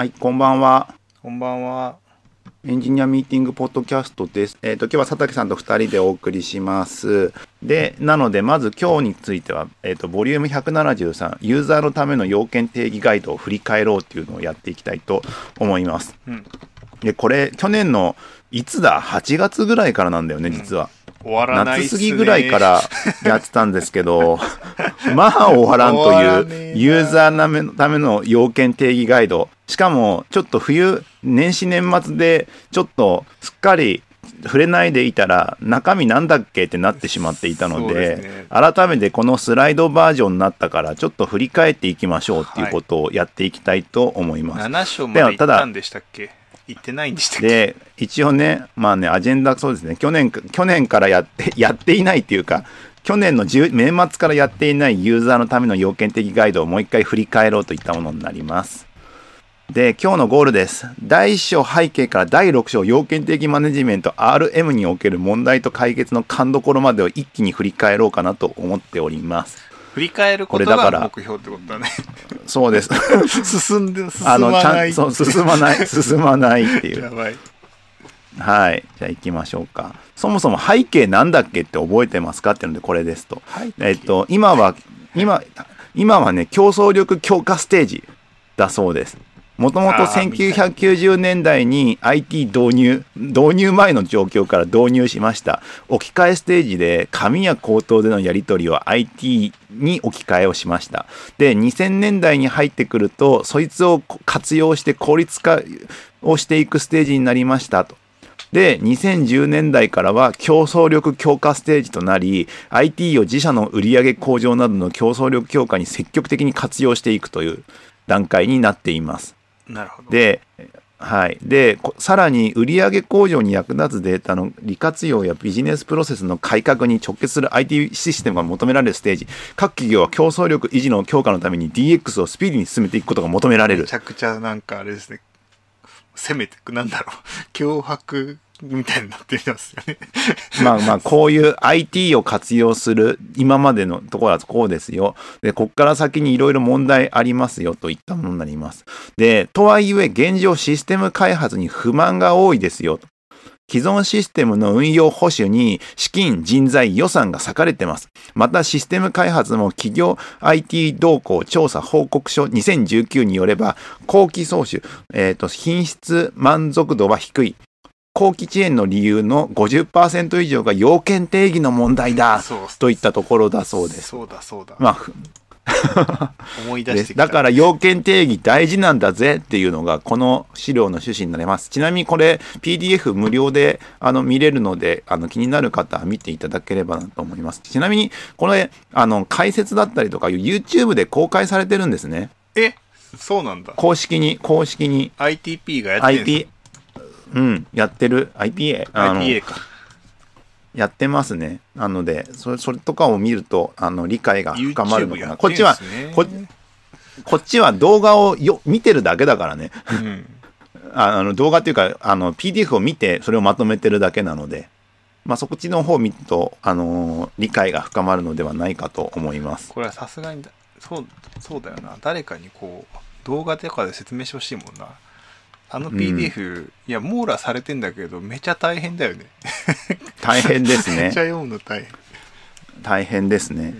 はい、こんばんは。こんばんは。エンジニアミーティングポッドキャストです。えっ、と、今日は佐竹さんと2人でお送りします。で、なので、まず今日については、えっ、と、ボリューム173、ユーザーのための要件定義ガイドを振り返ろうっていうのをやっていきたいと思います。うん。で、これ、去年の、いつだ ?8 月ぐらいからなんだよね、実は。終わらないね。夏過ぎぐらいから やってたんですけど、まあ終わらんというユーザーのための要件定義ガイド。しかも、ちょっと冬、年始年末で、ちょっとすっかり触れないでいたら、中身なんだっけってなってしまっていたので、ね改めてこのスライドバージョンになったから、ちょっと振り返っていきましょうっていうことをやっていきたいと思います。7章まで行ったんでしたっけ？行ってないんでしたっけ？で一応ねまあねアジェンダそうですね。去年去年からやって やっていないっていうか去年の10年末からやっていないユーザーのための要件的ガイドをもう一回振り返ろうといったものになります。で今日のゴールです。第1章背景から第6章要件的マネジメント RM における問題と解決の勘どころまでを一気に振り返ろうかなと思っております。振り返ることこれだからが目標ってことだね。そうです 進んで、進あのちゃまなんい。そう進まない 進まないっていうやばい。はい。じゃあ行きましょうか。そもそも背景なんだっけって覚えてますかっていうのでこれですと。はい。えっと、今は、今、今はね、競争力強化ステージだそうです。もともとあー1990年代に IT 導入、導入前の状況から導入しました。置き換えステージで紙や口頭でのやり取りを IT に置き換えをしました。で、2000年代に入ってくると、そいつを活用して効率化をしていくステージになりましたと。で、2010年代からは競争力強化ステージとなり、IT を自社の売上向上などの競争力強化に積極的に活用していくという段階になっています。なるほど。で、はい。で、こさらに売上向上に役立つデータの利活用やビジネスプロセスの改革に直結する IT システムが求められるステージ。各企業は競争力維持の強化のために DX をスピーディーに進めていくことが求められるめち。ゃくちゃなんかあれですね。攻めてく、なんだろう。脅迫みたいになってますよね。まあまあ、こういう IT を活用する今までのところはこうですよ。で、こっから先にいろいろ問題ありますよといったものになります。で、とはいえ現状システム開発に不満が多いですよ。既存システムの運用保守に資金、人材、予算が割かれてます。またシステム開発も企業 IT 動向調査報告書2019によれば、後期総集、えっ、と、品質満足度は低い。後期遅延の理由の50%以上が要件定義の問題だといったところだそうです。そうだそうだ。まあふ 思い出でして。だから要件定義大事なんだぜっていうのがこの資料の趣旨になります。ちなみにこれ PDF 無料であの見れるのであの気になる方は見ていただければなと思います。ちなみにこれあの解説だったりとか YouTube で公開されてるんですね。えそうなんだ。公式に公式に ITP がやってるんですうんやってる？IPA IPA か。やってますね。なので、それそれとかを見ると、あの理解が深まるのかな。やってんこっちは、ここっちは動画をよ見てるだけだからね。うん。ああの動画っていうか、あの PDF を見て、それをまとめてるだけなので、まあ、そっちの方を見ると、あのー理解が深まるのではないかと思います。これはさすがにだそうそうだよな誰かにこう動画とかで説明してほしいもんなあの PDF、いや網羅されてんだけどめちゃ大変だよね 大変ですねめちゃ。読むの大変大変ですね。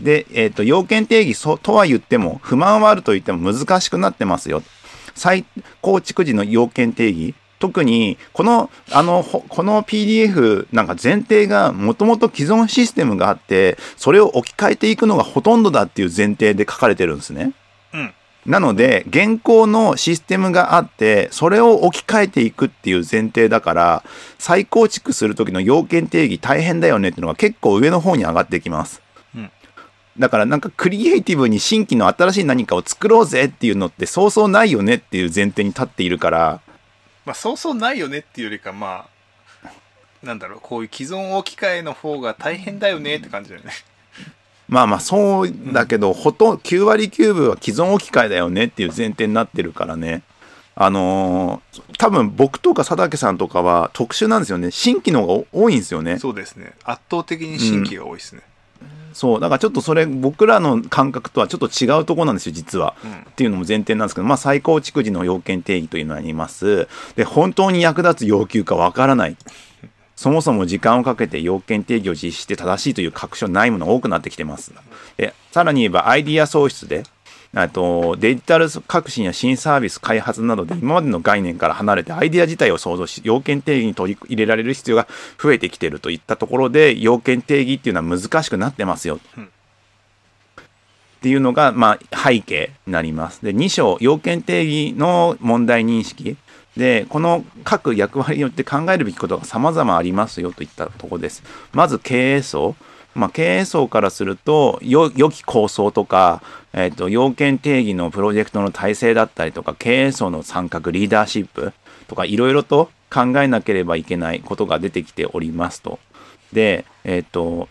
で、えっ、と、要件定義そとは言っても、不満はあると言っても難しくなってますよ。再構築時の要件定義。特に、この、あの、ほこの PDF なんか前提がもともと既存システムがあって、それを置き換えていくのがほとんどだっていう前提で書かれてるんですね。うんなので、現行のシステムがあって、それを置き換えていくっていう前提だから、再構築する時の要件定義大変だよねっていうのが結構上の方に上がってきます。うん。だからなんかクリエイティブに新規の新しい何かを作ろうぜっていうのってそうそうないよねっていう前提に立っているから、まあそうそうないよねっていうよりかまあなんだろうこういう既存置き換えの方が大変だよねって感じだよねまあまあそうだけど、ほとんど9割9分は既存置き換えだよねっていう前提になってるからね。あのー多分僕とか佐竹さんとかは特殊なんですよね。新規の方が多いんですよね。そうですね圧倒的に新規が多いですね、そうだからちょっとそれ僕らの感覚とはちょっと違うところなんですよ実は。うんっていうのも前提なんですけど、まあ、再構築時の要件定義というのがあります。で、本当に役立つ要求かわからない。そもそも時間をかけて要件定義を実施して正しいという確証ないものが多くなってきてます。で、さらに言えばアイディア創出で、とデジタル革新や新サービス開発などで今までの概念から離れてアイデア自体を創造し要件定義に取り入れられる必要が増えてきてるといったところで要件定義っていうのは難しくなってますようんっていうのが、まあ、背景になります。で、2章、要件定義の問題認識。で、この各役割によって考えるべきことが様々ありますよといったとこです。まず経営層。まあ、経営層からすると、よ良き構想とか、えっ、と、要件定義のプロジェクトの体制だったりとか、経営層の参画、リーダーシップとか、いろいろと考えなければいけないことが出てきておりますと。で、えっ、と、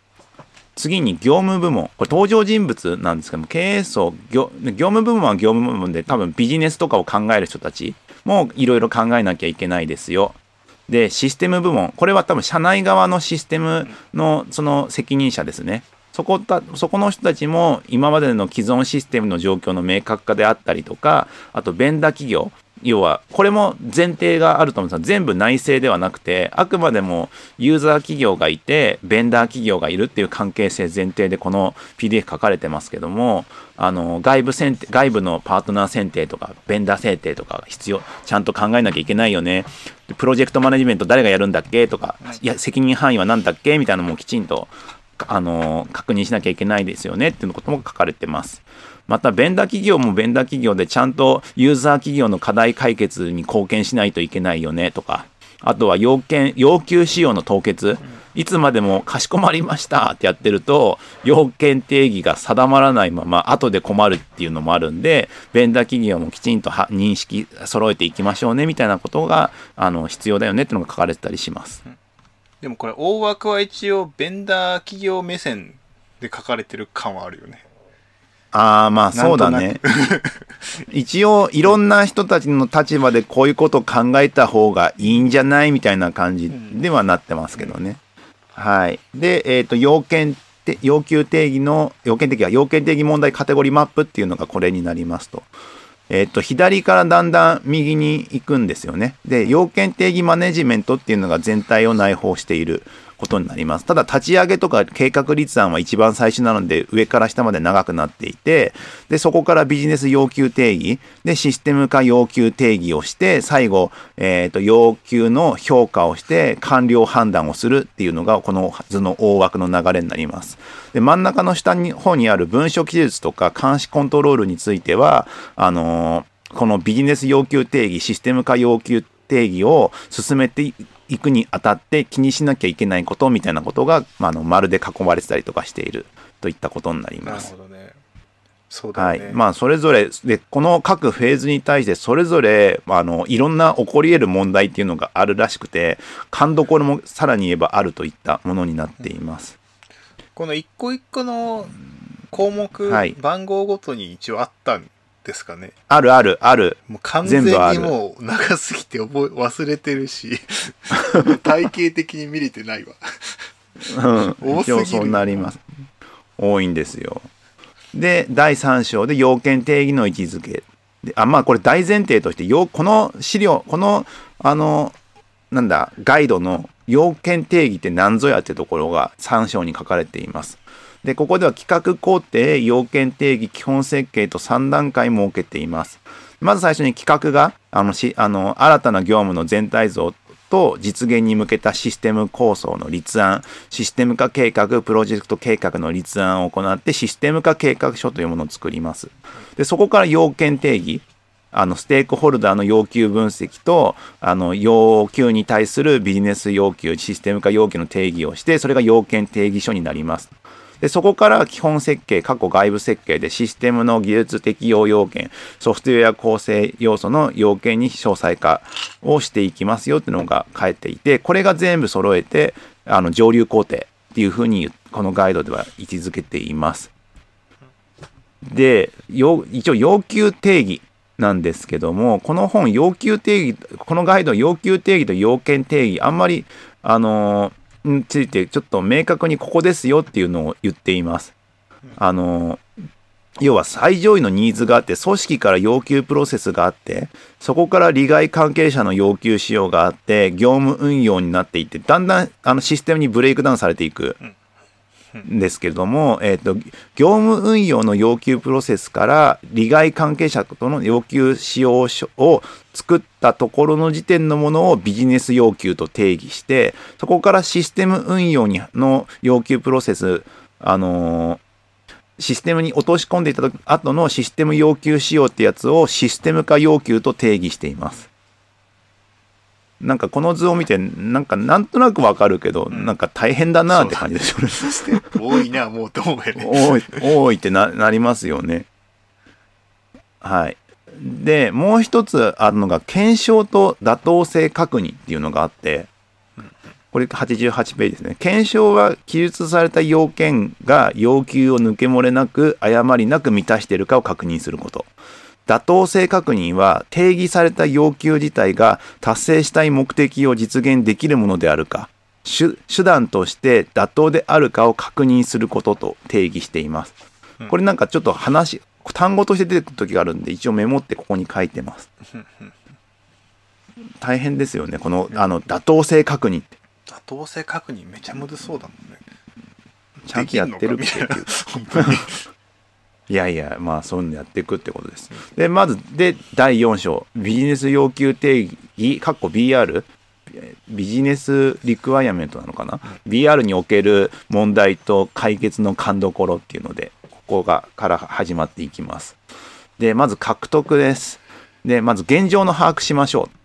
次に業務部門。これ登場人物なんですけども、経営層、業務部門は業務部門で多分ビジネスとかを考える人たちもいろいろ考えなきゃいけないですよ。で、システム部門。これは多分社内側のシステムのその責任者ですね。そこたそこの人たちも今までの既存システムの状況の明確化であったりとか、あとベンダー企業。要は、これも前提があると思うんですが、全部内製ではなくて、あくまでもユーザー企業がいて、ベンダー企業がいるっていう関係性前提でこの PDF 書かれてますけども、あの、外部選定、外部のパートナー選定とか、ベンダー選定とかが必要、ちゃんと考えなきゃいけないよね。でプロジェクトマネジメント誰がやるんだっけ？とか、いや、責任範囲は何だっけ？みたいなのもきちんと、あの、確認しなきゃいけないですよねっていうことも書かれてます。また、ベンダー企業もベンダー企業でちゃんとユーザー企業の課題解決に貢献しないといけないよねとか、あとは要件、要求仕様の凍結。いつまでもかしこまりましたってやってると、要件定義が定まらないまま後で困るっていうのもあるんで、ベンダー企業もきちんとは認識揃えていきましょうねみたいなことがあの必要だよねっていうのが書かれてたりします。でもこれ大枠は一応ベンダー企業目線で書かれてる感はあるよねああ、まあそうだね。一応いろんな人たちの立場でこういうことを考えた方がいいんじゃない？みたいな感じではなってますけどね。はい。で、えっ、と、要件て、要求定義の、要件定義は要件定義問題カテゴリーマップっていうのがこれになりますと。えっ、と、左からだんだん右に行くんですよね。で、要件定義マネジメントっていうのが全体を内包していることになります。ただ、立ち上げとか計画立案は一番最初なので、上から下まで長くなっていて、で、そこからビジネス要求定義、で、システム化要求定義をして、最後、えっ、と、要求の評価をして、完了判断をするっていうのが、この図の大枠の流れになります。で、真ん中の下に方にある文書記述とか監視コントロールについては、あのーこのビジネス要求定義、システム化要求定義を進めていくにあたって気にしなきゃいけないことみたいなことが、まあ、あの丸で囲まれてたりとかしているといったことになりなるます。ほどねそうだはい。まあ、それぞれ、で、この各フェーズに対して、それぞれ、あの、いろんな起こり得る問題っていうのがあるらしくて、勘どころもさらに言えばあるといったものになっています。この一個一個の項目、はい番号ごとに一応あったんですかね？あるあるある。もう完全にもう長すぎて覚え忘れてるし 体系的に見れてないわうん、多すぎるそうなります。多いんですよ。で、第3章で要件定義の位置づけ。であまあ、これ大前提として、よこの資料、この、あの、なんだ、ガイドの要件定義って何ぞやってところが3章に書かれています。で、ここでは企画工程、要件定義、基本設計と3段階設けています。まず最初に企画が、あの、しあの新たな業務の全体像と実現に向けたシステム構想の立案、システム化計画、プロジェクト計画の立案を行って、システム化計画書というものを作ります。で、そこから要件定義、あの、ステークホルダーの要求分析と、あの、要求に対するビジネス要求、システム化要求の定義をして、それが要件定義書になります。で、そこから基本設計、過去外部設計でシステムの技術適用要件、ソフトウェア構成要素の要件に詳細化をしていきますよっていうのが書いていて、これが全部揃えて、あの、上流工程っていうふうに、このガイドでは位置づけています。で、要一応要求定義なんですけども、この本要求定義、このガイド要求定義と要件定義、あんまり、あのについてちょっと明確にここですよっていうのを言っています。あの、要は最上位のニーズがあって、組織から要求プロセスがあって、そこから利害関係者の要求仕様があって、業務運用になっていって、だんだんあのシステムにブレイクダウンされていくんですけれども、えっ、と、業務運用の要求プロセスから利害関係者との要求仕様書を作ったところの時点のものをビジネス要求と定義して、そこからシステム運用にの要求プロセス、あのーシステムに落とし込んでいた後のシステム要求仕様ってやつをシステム化要求と定義しています。なんかこの図を見て、なんかなんとなくわかるけど、なんか大変だなって感じですよね。ステップ多いな、もうと思うよね。多い、多いってななりますよね。はい。で、もう一つあるのが、検証と妥当性確認っていうのがあって、これ88ページですね。検証は記述された要件が要求を抜け漏れなく、誤りなく満たしているかを確認すること。妥当性確認は定義された要求自体が達成したい目的を実現できるものであるか、手手段として妥当であるかを確認することと定義しています。これなんかちょっと話、単語として出てくる時があるんで、一応メモってここに書いてます。大変ですよね、この、あの、妥当性確認って。妥当性確認めちゃむずそうだもんね。ちゃんとやってるっけできんのかみたいな本当に。いやいや、まあそういうのやっていくってことです。で、まず、で、第4章、ビジネス要求定義、括弧 BR、ビジネスリクワイアメントなのかな、?BR における問題と解決の勘どころっていうので、ここが、から始まっていきます。で、まず獲得です。で、まず現状の把握しましょう。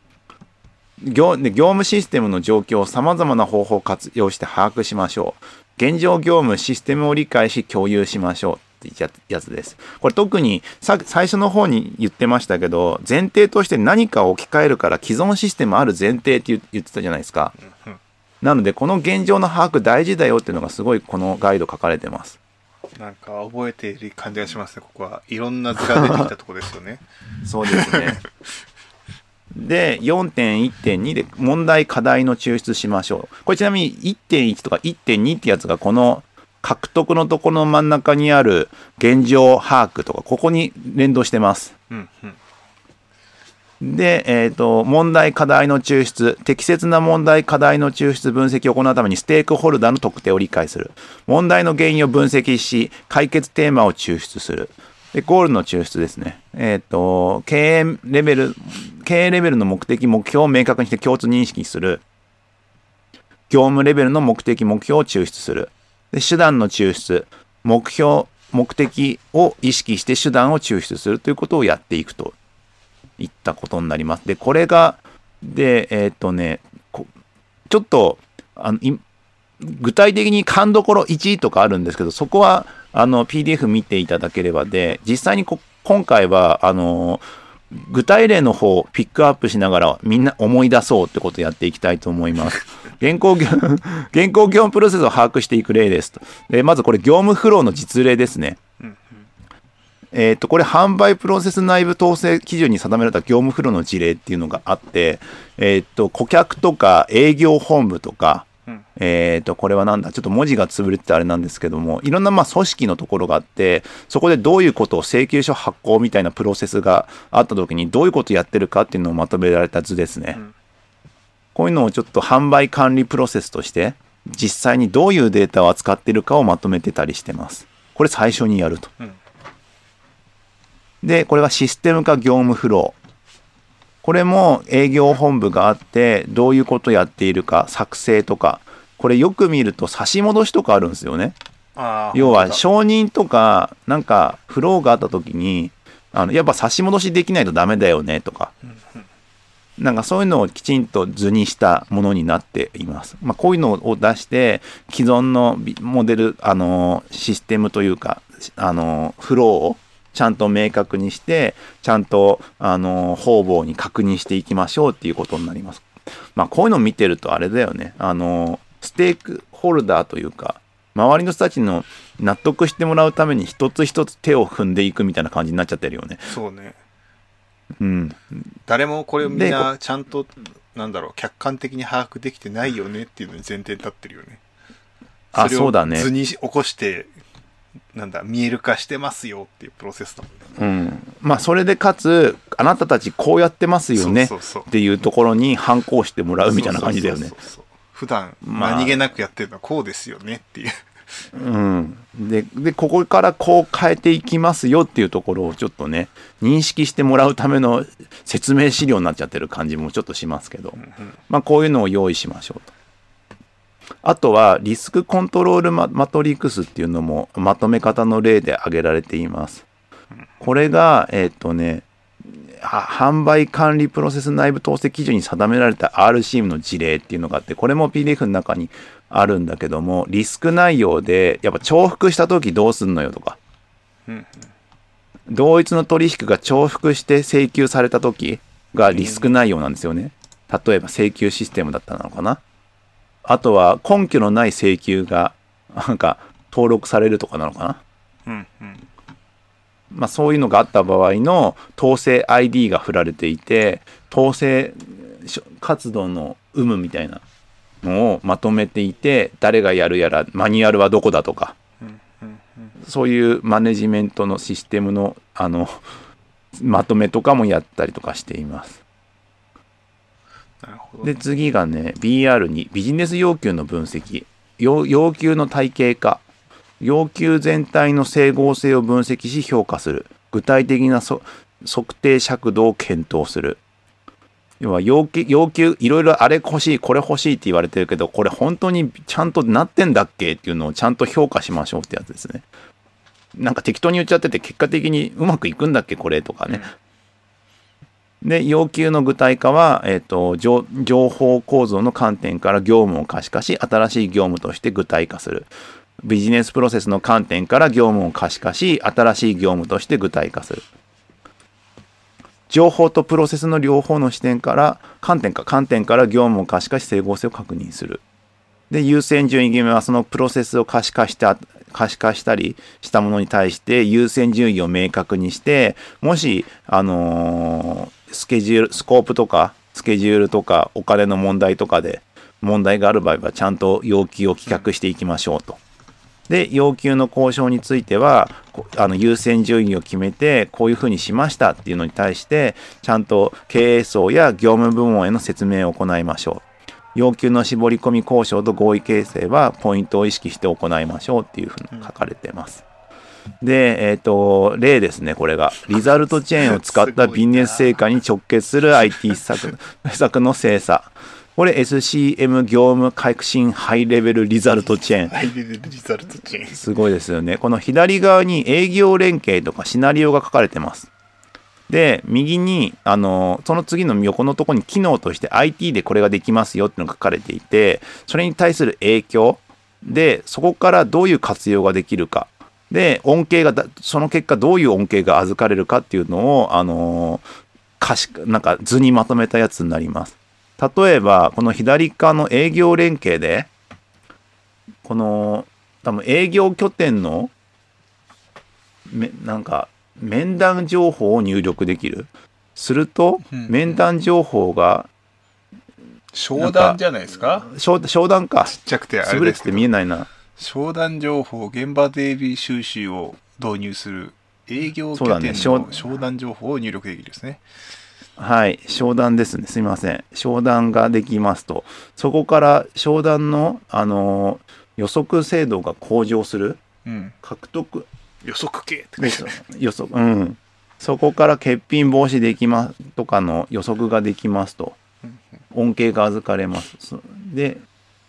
業で業務システムの状況を様々な方法を活用して把握しましょう。現状業務システムを理解し共有しましょうってやつです。これ特にさ最初の方に言ってましたけど、前提として何かを置き換えるから既存システムある前提って言言ってたじゃないですか。なのでこの現状の把握大事だよっていうのがすごいこのガイド書かれてます。なんか覚えている感じがしますね、ここは。いろんな図が出てきたところですよね。そうですね。で、4.1.2で問題課題の抽出しましょう。これちなみに1.1とか1.2ってやつがこの獲得のところの真ん中にある現状把握とか、ここに連動してます。うんうん。で、えっ、と、問題課題の抽出、適切な問題課題の抽出分析を行うためにステークホルダーの特定を理解する。問題の原因を分析し、解決テーマを抽出する。で、ゴールの抽出ですね。えっ、と、経営レベル、経営レベルの目的、目標を明確にして共通認識する。業務レベルの目的、目標を抽出する。で、手段の抽出、目標、目的を意識して手段を抽出するということをやっていくといったことになります。で、これが、で、えーっとね、ちょっと、あの、具体的に勘どころ1とかあるんですけど、そこは、あの、PDF 見ていただければで、実際にこ今回は、あの、具体例の方をピックアップしながらみんな思い出そうってことをやっていきたいと思います。現行業、現行業務プロセスを把握していく例ですと。でまずこれ業務フローの実例ですね。えっ、と、これ販売プロセス内部統制基準に定められた業務フローの事例っていうのがあって、えっ、と、顧客とか営業本部とか、うんえっ、と、これはなんだ、ちょっと文字が潰れててあれなんですけども、いろんなまあ組織のところがあって、そこでどういうことを請求書発行みたいなプロセスがあった時にどういうことをやってるかっていうのをまとめられた図ですね。うんこういうのをちょっと販売管理プロセスとして、実際にどういうデータを扱っているかをまとめてたりしてます。これ最初にやると。うんで、これがシステム化業務フロー。これも営業本部があって、どういうことやっているか、作成とか、これよく見ると差し戻しとかあるんですよね。要は承認とか、なんかフローがあった時に、あのやっぱ差し戻しできないとダメだよねとか、なんかそういうのをきちんと図にしたものになっています。まあ、こういうのを出して、既存のビモデル、あのシステムというか、あのフローをちゃんと明確にして、ちゃんと、あの方々に確認していきましょうっていうことになります。まあ、こういうのを見てるとあれだよね。あのステークホルダーというか、周りの人たちの納得してもらうために一つ一つ手を踏んでいくみたいな感じになっちゃってるよね。そうね。うん。誰もこれをみんでなちゃんと、なんだろう、客観的に把握できてないよねっていうのに前提に立ってるよね。あそうだね図に起こして、なんだ見える化してますよっていうプロセスだもんね。うん、まあそれでかつあなたたちこうやってますよねっていうところに反抗してもらうみたいな感じだよね。そうそうそうそう。普段まあ何気なくやってるのはこうですよねっていう。うん、ででここからこう変えていきますよっていうところをちょっとね認識してもらうための説明資料になっちゃってる感じもちょっとしますけど、まあこういうのを用意しましょうと。あとはリスクコントロールママトリックスっていうのもまとめ方の例で挙げられています。これがえっ、とね販売管理プロセス内部統制基準に定められた RCM の事例っていうのがあってこれも PDF の中にあるんだけどもリスク内容でやっぱ重複した時どうすんのよとか。同一の取引が重複して請求された時がリスク内容なんですよね。例えば請求システムだったのかな。あとは根拠のない請求がなんか登録されるとかなのかな？うんうん。まあ、そういうのがあった場合の統制 ID が振られていて統制活動の有無みたいなのをまとめていて誰がやるやらマニュアルはどこだとかそういうマネジメントのシステムのあのまとめとかもやったりとかしています。で次がね BR にビジネス要求の分析。要求の体系化。要求全体の整合性を分析し評価する。具体的な測定尺度を検討する。要は要求要求いろいろあれ欲しいこれ欲しいって言われてるけどこれ本当にちゃんとなってんだっけっていうのをちゃんと評価しましょうってやつですね。なんか適当に言っちゃってて結果的にうまくいくんだっけこれとかね、で要求の具体化は、えー、と情情報構造の観点から業務を可視化し新しい業務として具体化する。ビジネスプロセスの観点から業務を可視化し新しい業務として具体化する。情報とプロセスの両方の視点から観点か観点から業務を可視化し整合性を確認する。で優先順位決めはそのプロセスを可視化して可視化したりしたものに対して優先順位を明確にしてもしあのースケジュールスコープとかスケジュールとかお金の問題とかで問題がある場合はちゃんと要求を棄却していきましょうと。で要求の交渉についてはあの優先順位を決めてこういうふうにしましたっていうのに対してちゃんと経営層や業務部門への説明を行いましょう。要求の絞り込み交渉と合意形成はポイントを意識して行いましょうっていうふうに書かれてます。で、えっ、と、例ですね、これが。リザルトチェーンを使ったビジネス成果に直結する IT 施策施策の精査。これ SCM 業務革新ハイレベルリザルトチェーン。ハイレベルリザルトチェーンすごいですよね。この左側に営業連携とかシナリオが書かれてます。で、右に、あの、その次の横のところに機能として IT でこれができますよっていうのが書かれていて、それに対する影響で、そこからどういう活用ができるか。で、恩恵がだ、その結果どういう恩恵が預かれるかっていうのを、あの、可視なんか図にまとめたやつになります。例えば、この左側の営業連携で、この、多分営業拠点の、めなんか、面談情報を入力できる。すると、うん面談情報が、商談じゃないですか？商商談か。ちっちゃくてあ潰れててれですけど見えないな。商談情報現場デイリー収集を導入する営業拠点の商談情報を入力できるですねはい、商談ですね。すいません。商談ができますと、そこから商談の、あの予測精度が向上する。うん獲得、予測系ってです予測、うん。そこから欠品防止できますとかの予測ができますと。恩恵が預かれます。そで、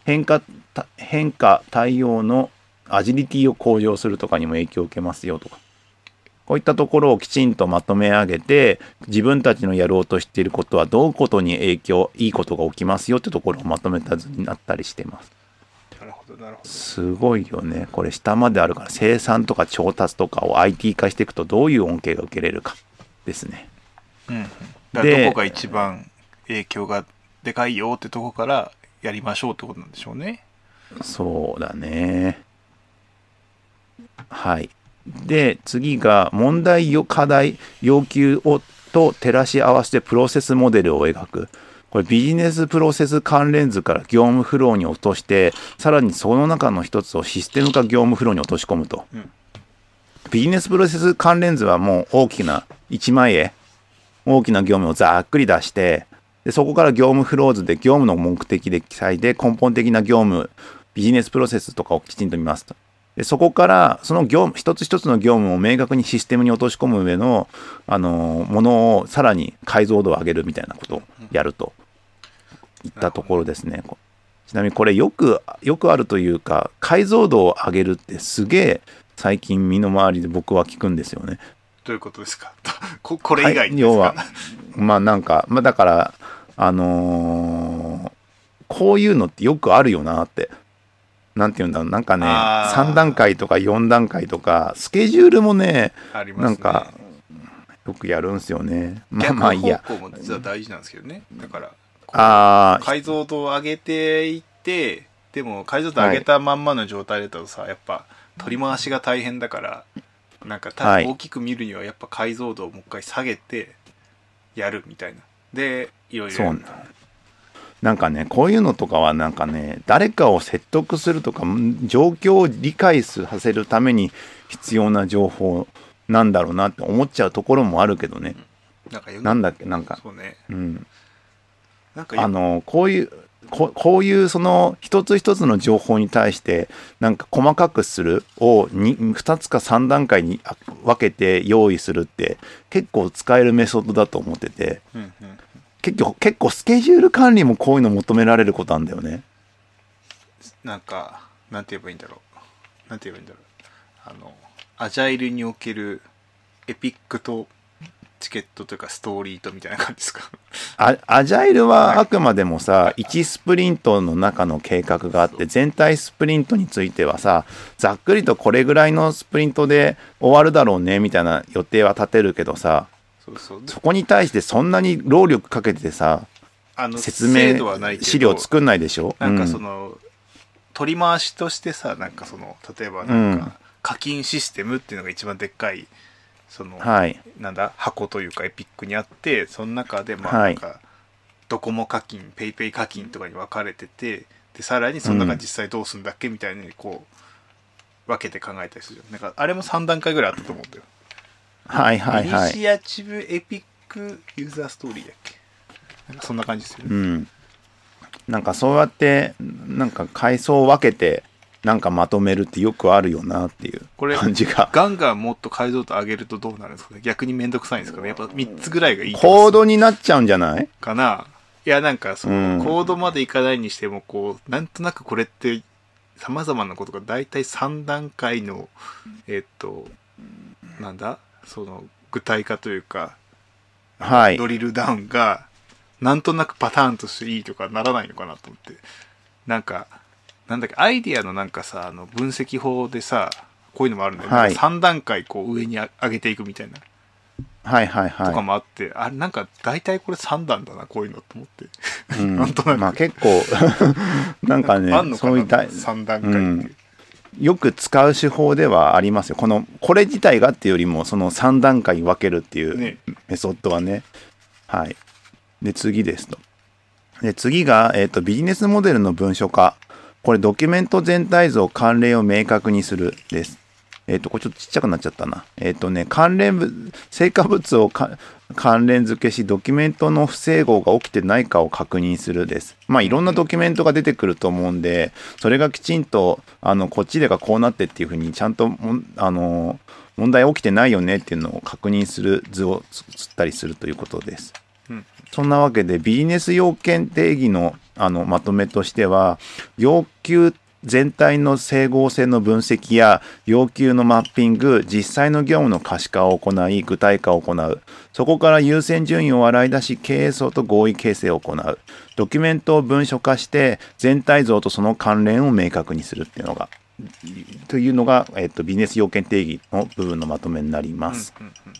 変化、た変化対応のアジリティを向上するとかにも影響を受けますよとか。こういったところをきちんとまとめ上げて、自分たちのやろうとしていることはどういうことに影響、いいことが起きますよってところをまとめた図になったりしてます。なるほどなるほどすごいよね。これ下まであるから生産とか調達とかを IT 化していくとどういう恩恵が受けれるかですね。うんどこが一番影響がでかいよってとこからやりましょうってことなんでしょうねそうだね。はい。で、次が問題よ、課題、要求をと照らし合わせてプロセスモデルを描く。これビジネスプロセス関連図から業務フローに落として、さらにその中の一つをシステム化業務フローに落とし込むと。うんビジネスプロセス関連図はもう大きな1枚絵大きな業務をざっくり出してでそこから業務フローズで業務の目的で記載で根本的な業務ビジネスプロセスとかをきちんと見ますと。でそこからその業務一つ一つの業務を明確にシステムに落とし込む上の、あのものをさらに解像度を上げるみたいなことをやるといったところですね。ちなみにこれよくよくあるというか解像度を上げるってすげえ最近身の回りで僕は聞くんですよね。どういうことですか？ここれ以外に要はまあなんか、まあ、だからあのーこういうのってよくあるよなって。なんて言うんだろうなんかねあー。3段階とか4段階とかスケジュールもねね。なんかよくやるんすよね。まあ逆まあいいや。方向も実は大事なんですけどね。だからああ解像度を上げていってでも解像度上げたまんまの状態だとさ、やっぱ取り回しが大変だからなんか大きく見るにはやっぱ解像度をもう一回下げてやるみたいな。でいろいろそうなんだなんかねこういうのとかはなんかね誰かを説得するとかん状況を理解させるために必要な情報なんだろうなって思っちゃうところもあるけどね。なんなんだっけ？なんか。そうね。うん。なんかよあのこういうここういうその一つ一つの情報に対してなんか細かくするを 2, 2つか3段階にあ分けて用意するって結構使えるメソッドだと思ってて。うんうん結構結構スケジュール管理もこういうの求められることなんだよね。なんかなんて言えばいいんだろう。なんて言えばいいんだろう。あのアジャイルにおけるエピックとチケットというかストーリーとみたいな感じですか？アアジャイルははい。あくまでもさ1スプリントの中の計画があって全体スプリントについてはさざっくりとこれぐらいのスプリントで終わるだろうねみたいな予定は立てるけどさそうそう。そこに対してそんなに労力かけてさあの説精明度はないけど資料作んないでしょ？なんかそうん。の、取り回しとしてさなんかその例えばなんか、うん。課金システムっていうのが一番でっかいその、はい。なんだ？箱というか epic にあってその中でまあはなんか、ドコモ課金 PayPay 課金とかに分かれててでさらにその中うん。実際どうするんだっけ？みたいにこう分けて考えたりするなんかあれも3段階ぐらいあったと思うんだよ、はいはいは initiative epic user story だっけ？なんかそんな感じですよね、うん。なんかそうやってなんか階層を分けてなんかまとめるってよくあるよなっていうこれ感じが。ガンガンもっと解像度上げるとどうなるんですかね？逆にめんどくさいんですかね？やっぱ3つぐらいがいいコードになっちゃうんじゃない？かな？いやなんかその、うん。コードまでいかないにしてもこうなんとなくこれってさまざまなことが大体3段階のえっとなんだ？その具体化というかはい。ドリルダウンがなんとなくパターンとしていいとかならないのかなと思って。なんかなんだっけアイディアのなんかさあの分析法でさこういうのもあるんだよね、はい。3段階こう上にあ上げていくみたいな。はいはいとかはもあって、あれなんか大体これ3段だなこういうのと思って。い。うん。なんとなく。まあ結構 なんかねあんのかなそういった3段階って、うんよく使う手法ではありますよ。このこれ自体がっていうよりもその3段階に分けるっていうねメソッドはね。はい。で次ですと。で次が、えっとビジネスモデルの文書化。これドキュメント全体像関連を明確にするです。えっ、と、これちょっとちっちゃくなっちゃったな。えっ、とね、関連物、成果物をか関連付けし、ドキュメントの不整合が起きてないかを確認するです。まあ、いろんなドキュメントが出てくると思うんで、それがきちんと、あの、こっちでがこうなってっていうふうに、ちゃんとも、あの、問題起きてないよねっていうのを確認する図をつつったりするということです。うんそんなわけでビジネス要件定義のあのまとめとしては要求全体の整合性の分析や要求のマッピング実際の業務の可視化を行い具体化を行う。そこから優先順位を洗い出し経営層と合意形成を行う。ドキュメントを文書化して全体像とその関連を明確にするっていうのがというのが、えっと、ビジネス要件定義の部分のまとめになります。うんうんうん。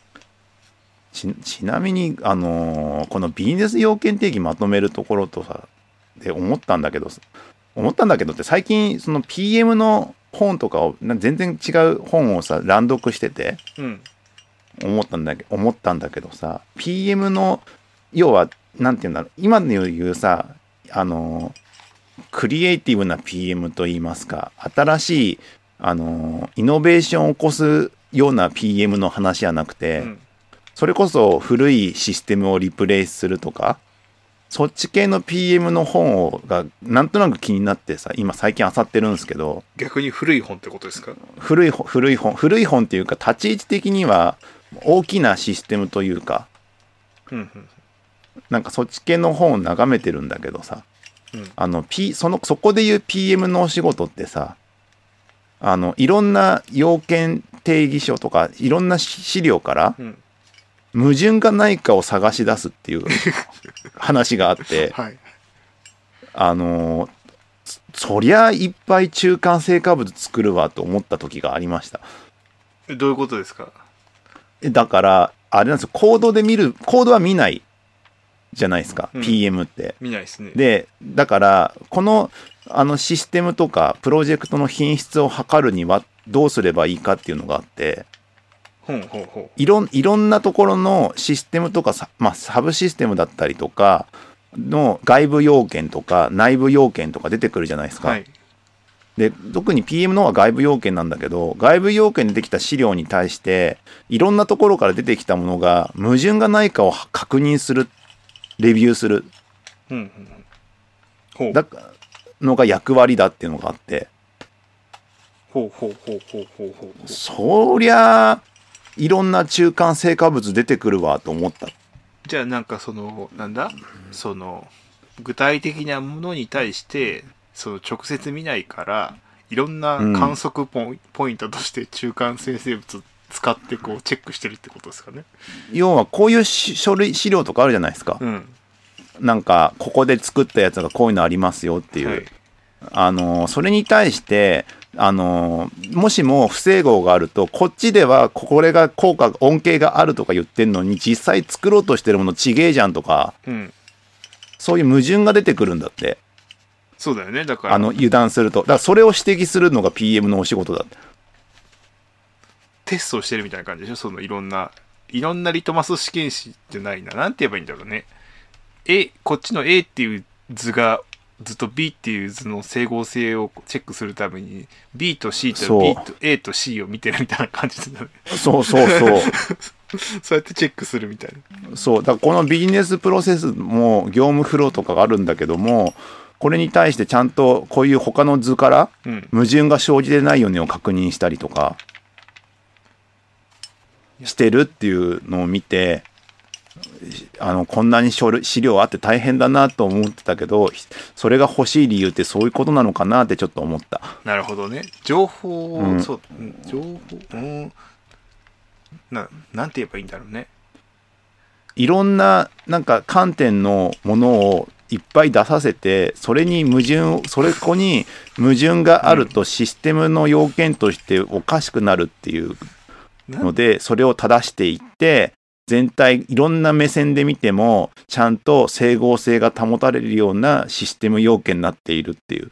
ちちなみに、あのーこのビジネス要件定義まとめるところとさで思ったんだけど思ったんだけどって最近その PM の本とかをな全然違う本をさ乱読しててうん。思ったんだけ思ったんだけどさ PM の要はなんていうんだろう今で言うさあのクリエイティブな PM といいますか新しいあのイノベーションを起こすような PM の話じゃなくて、うん。それこそ古いシステムをリプレイスするとかそっち系の PM の本をがなんとなく気になってさ今最近漁ってるんですけど逆に古い本ってことですか？古い本古い本古い本っていうか立ち位置的には大きなシステムというかうんうんなんかそっち系の本を眺めてるんだけどさうん。あの、P、そのそこでいう PM のお仕事ってさあのいろんな要件定義書とかいろんな資料からうん矛盾がないかを探し出すっていう 話があってはい。あのそそりゃいっぱい中間成果物作るわと思った時がありました。えどういうことですか？えだからあれなんですよ。コードで見るコードは見ないじゃないですか、うん。PM って。見ないですね。でだからこのあのシステムとかプロジェクトの品質を測るにはどうすればいいかっていうのがあっていろんいろんなところのシステムとかさ、まあ、サブシステムだったりとかの外部要件とか内部要件とか出てくるじゃないですか。うはい。で特に PM の方は外部要件なんだけど外部要件でできた資料に対していろんなところから出てきたものが矛盾がないかを確認するレビューする。うんうんだのが役割だっていうのがあって。ほうほうほうほうほうほう。そりゃいろんな中間成果物出てくるわと思った。じゃあなんかそのなんだ？その具体的なものに対してその直接見ないからいろんな観測ポイ,、ポイントとして中間生成物使ってこうチェックしてるってことですかね。要はこういうし書類資料とかあるじゃないですか、うん。なんかここで作ったやつがこういうのありますよっていう、はい。あのそれに対してあのもしも不整合があるとこっちではこれが効果恩恵があるとか言ってんのに実際作ろうとしてるものちげえじゃんとかうん。そういう矛盾が出てくるんだって。そうだよね。だからあの油断すると。だからそれを指摘するのが PM のお仕事だって。テストをしてるみたいな感じでしょ？そのいろんないろんなリトマス試験紙じゃないな。なんて言えばいいんだろうね。A こっちの A っていう図がずっと B っていう図の整合性をチェックするために B と C と B と A と C を見てるみたいな感じだね。そうそうそう。そうやってチェックするみたいな。そう。だからこのビジネスプロセスも業務フローとかがあるんだけどもこれに対してちゃんとこういう他の図からうん。矛盾が生じてないよねを確認したりとかしてるっていうのを見てあのこんなに書類資料あって大変だなと思ってたけどそれが欲しい理由ってそういうことなのかなってちょっと思った。なるほどね。情報を、うん。そううん情報うん。ななんて言えばいいんだろうね。いろんななんか観点のものをいっぱい出させてそれに矛盾それこに矛盾があるとシステムの要件としておかしくなるっていうのでそれを正していって全体いろんな目線で見てもちゃんと整合性が保たれるようなシステム要件になっているっていう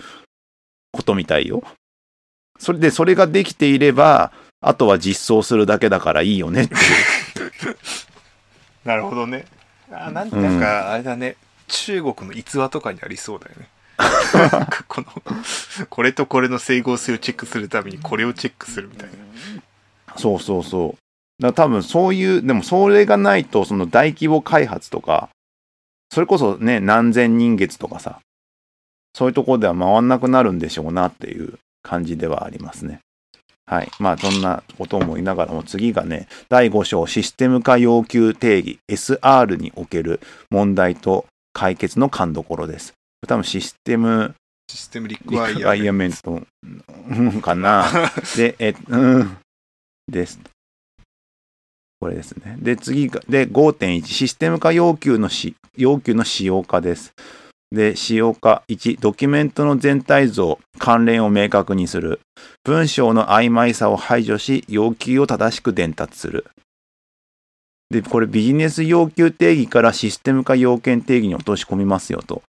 ことみたいよ。それでそれができていればあとは実装するだけだからいいよねっていう。なるほどねあなんかあれだね、中国の逸話とかにありそうだよね このこれとこれの整合性をチェックするためにこれをチェックするみたいなそうそうそう。だ多分そういう、でもそれがないと、その大規模開発とか、それこそね、何千人月とかさ、そういうところでは回んなくなるんでしょうなっていう感じではありますね。はい。まあ、そんなことを思いながらも、次がね、第5章、システム化要求定義、SR における問題と解決の勘どころです。多分システムシステムリクリワイクワイアメントうんかな。で、え、うん。です。これですね。で、次が、で、5.1、システム化要求のし、要求の使用化です。で、使用化1、ドキュメントの全体像、関連を明確にする。文章の曖昧さを排除し、要求を正しく伝達する。で、これビジネス要求定義からシステム化要件定義に落とし込みますよと。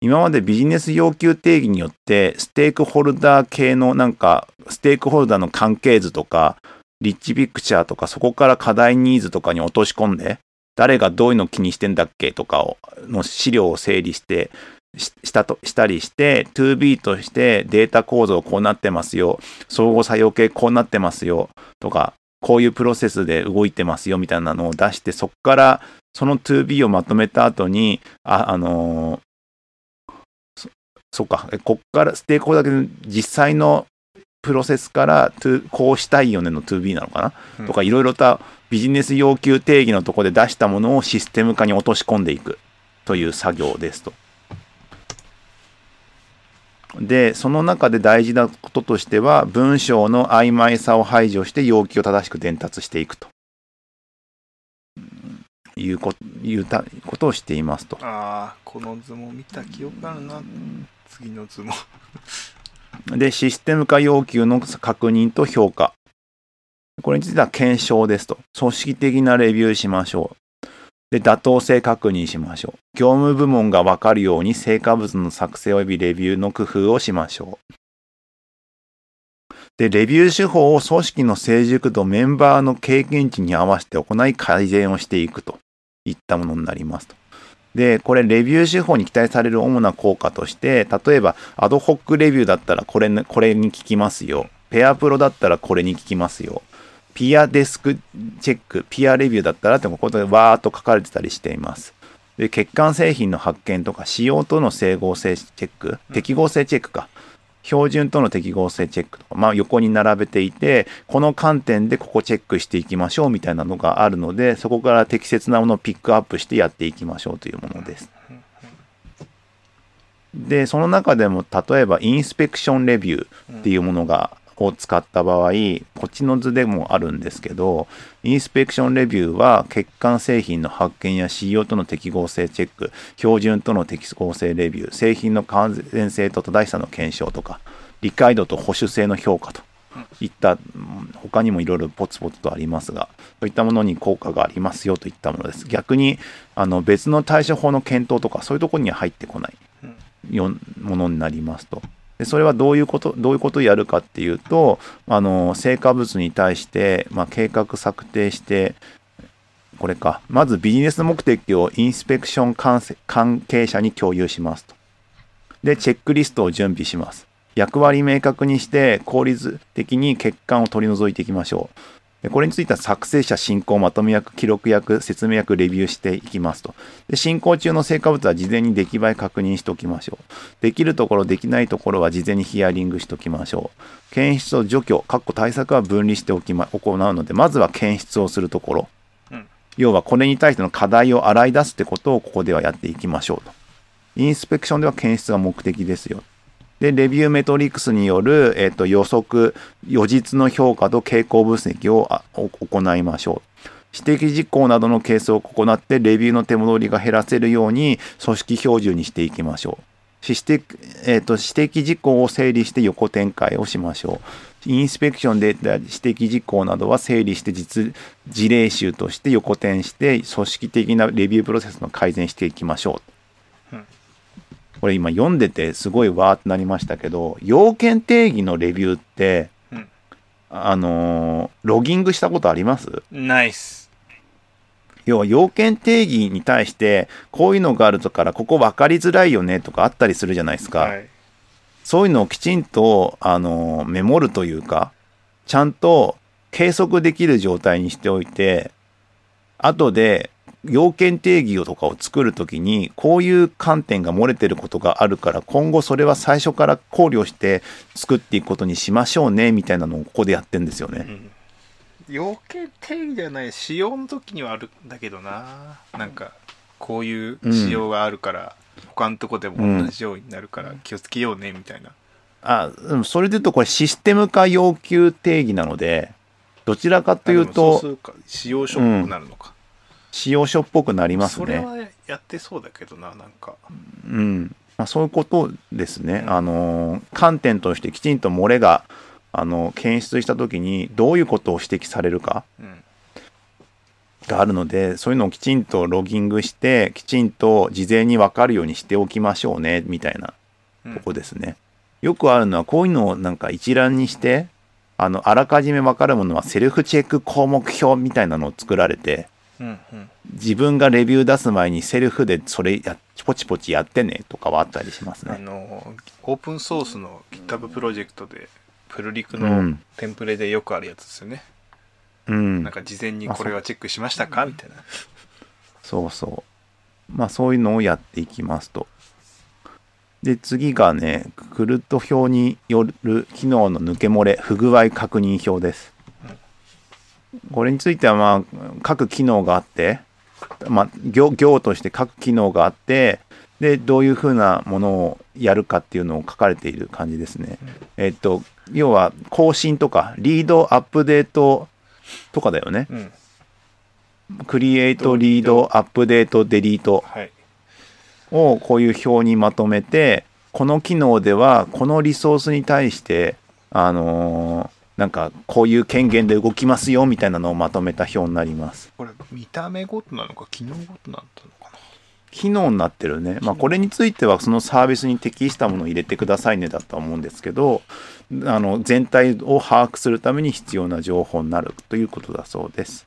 今までビジネス要求定義によってステークホルダー系のなんかステークホルダーの関係図とかリッチピクチャーとかそこから課題ニーズとかに落とし込んで誰がどういうの気にしてんだっけとかをの資料を整理してししたとしたりして 2B としてデータ構造こうなってますよ。相互作用系こうなってますよとかこういうプロセスで動いてますよみたいなのを出して、そこからその 2B をまとめた後に、あ、あのーそそっか、こっからステークホルダーだけ実際のプロセスから2こうしたいよねの 2B なのかな、うんとかいろいろとビジネス要求定義のところで出したものをシステム化に落とし込んでいくという作業ですと。で、その中で大事なこととしては、文章の曖昧さを排除して要求を正しく伝達していくと。いうこいうたことをしていますと。ああこの図も見た記憶あるな次の図もで、システム化要求の確認と評価。これについては検証ですと。組織的なレビューしましょう。で、妥当性確認しましょう。業務部門がわかるように成果物の作成及びレビューの工夫をしましょう。で、レビュー手法を組織の成熟度、メンバーの経験値に合わせて行い改善をしていくといったものになりますと。で、これ、レビュー手法に期待される主な効果として、例えば、アドホックレビューだったらこれ、これに効きますよ。ペアプロだったらこれに効きますよ。ピアデスクチェック、ピアレビューだったらってここでわーっと書かれてたりしています。で、欠陥製品の発見とか、仕様との整合性チェック、適合性チェックか。標準との適合性チェックとか、まあ、横に並べていて、この観点でここチェックしていきましょうみたいなのがあるので、そこから適切なものをピックアップしてやっていきましょうというものです。で、その中でも例えばインスペクションレビューっていうものが、を使った場合、こっちの図でもあるんですけど、インスペクションレビューは欠陥製品の発見や仕様との適合性チェック、標準との適合性レビュー、製品の完全性と正しさの検証とか、理解度と保守性の評価といった、他にもいろいろポツポツとありますが、そういったものに効果がありますよといったものです。逆に、あの別の対処法の検討とか、そういうところには入ってこないよものになりますと。でそれはどういうこと、どういうことをやるかっていうと、あの、成果物に対して、まあ、計画策定して、これか、まずビジネス目的をインスペクション関係関係者に共有しますと。で、チェックリストを準備します。役割明確にして効率的に欠陥を取り除いていきましょう。でこれについては作成者、進行、まとめ役、記録役、説明役、レビューしていきますと。で進行中の成果物は事前に出来栄え確認しておきましょう。できるところ、できないところは事前にヒアリングしておきましょう。検出と除去、かっこ対策は分離しておきま、行うので、まずは検出をするところ。うん要はこれに対しての課題を洗い出すってことをここではやっていきましょうと。インスペクションでは検出が目的ですよ。で、レビューメトリックスによる、えっと予測、予実の評価と傾向分析を行いましょう。指摘事項などのケースを行って、レビューの手戻りが減らせるように組織標準にしていきましょう。指摘,、えっと指摘事項を整理して横展開をしましょう。インスペクションで指摘事項などは整理して実事例集として横転して組織的なレビュープロセスの改善していきましょう。うんこれ今読んでてすごいわーってなりましたけど要件定義のレビューって、うん。あのーロギングしたことあります？ナイス要は要件定義に対してこういうのがあるとからここ分かりづらいよねとかあったりするじゃないですか、はい。そういうのをきちんと、あのーメモるというかちゃんと計測できる状態にしておいて後で要件定義をとかを作るときにこういう観点が漏れてることがあるから今後それは最初から考慮して作っていくことにしましょうねみたいなのをここでやってんですよね。うん。要件定義じゃない使用の時にはあるんだけどな。なんかこういう仕様があるから、他のとこでも同じようになるから気をつけようねみたいな、あうんそれで言うとこれシステム化要求定義なのでどちらかというと使用書っぽくなるのか、使用書っぽくなりますそれね。はやってそうだけどななんか。うん。まあ、そういうことですね、うん。あの観点としてきちんと漏れがあの検出した時にどういうことを指摘されるかうん。があるのでそういうのをきちんとロギングしてきちんと事前に分かるようにしておきましょうねみたいなうん。とこですね。よくあるのはこういうのをなんか一覧にしてあのあらかじめ分かるものはセルフチェック項目表みたいなのを作られてうんうん自分がレビュー出す前にセルフでそれやポチポチやってねとかはあったりしますあね。のオープンソースの GitHub プロジェクトでプルリクのうんテンプレでよくあるやつですよね、うんなんか事前にこれはチェックしましたか？みたいなそうそう。まあそういうのをやっていきますと。で、次がね、クルト表による機能の抜け漏れ、不具合確認表です。これについてはまあ各機能があって、まあ行行として各機能があって、で、どういうふうなものをやるかっていうのを書かれている感じですね。えっと、要は更新とか、リードアップデートとかだよね。うん。クリエイト、リード、アップデート、デリート。はい。をこういう表にまとめて、この機能ではこのリソースに対して、あのーなんかこういう権限で動きますよみたいなのをまとめた表になります。これ見た目ごとなのか機能ごとなったのかな？機能になってるね。まあこれについてはそのサービスに適したものを入れてくださいねだとは思うんですけど、あの全体を把握するために必要な情報になるということだそうです。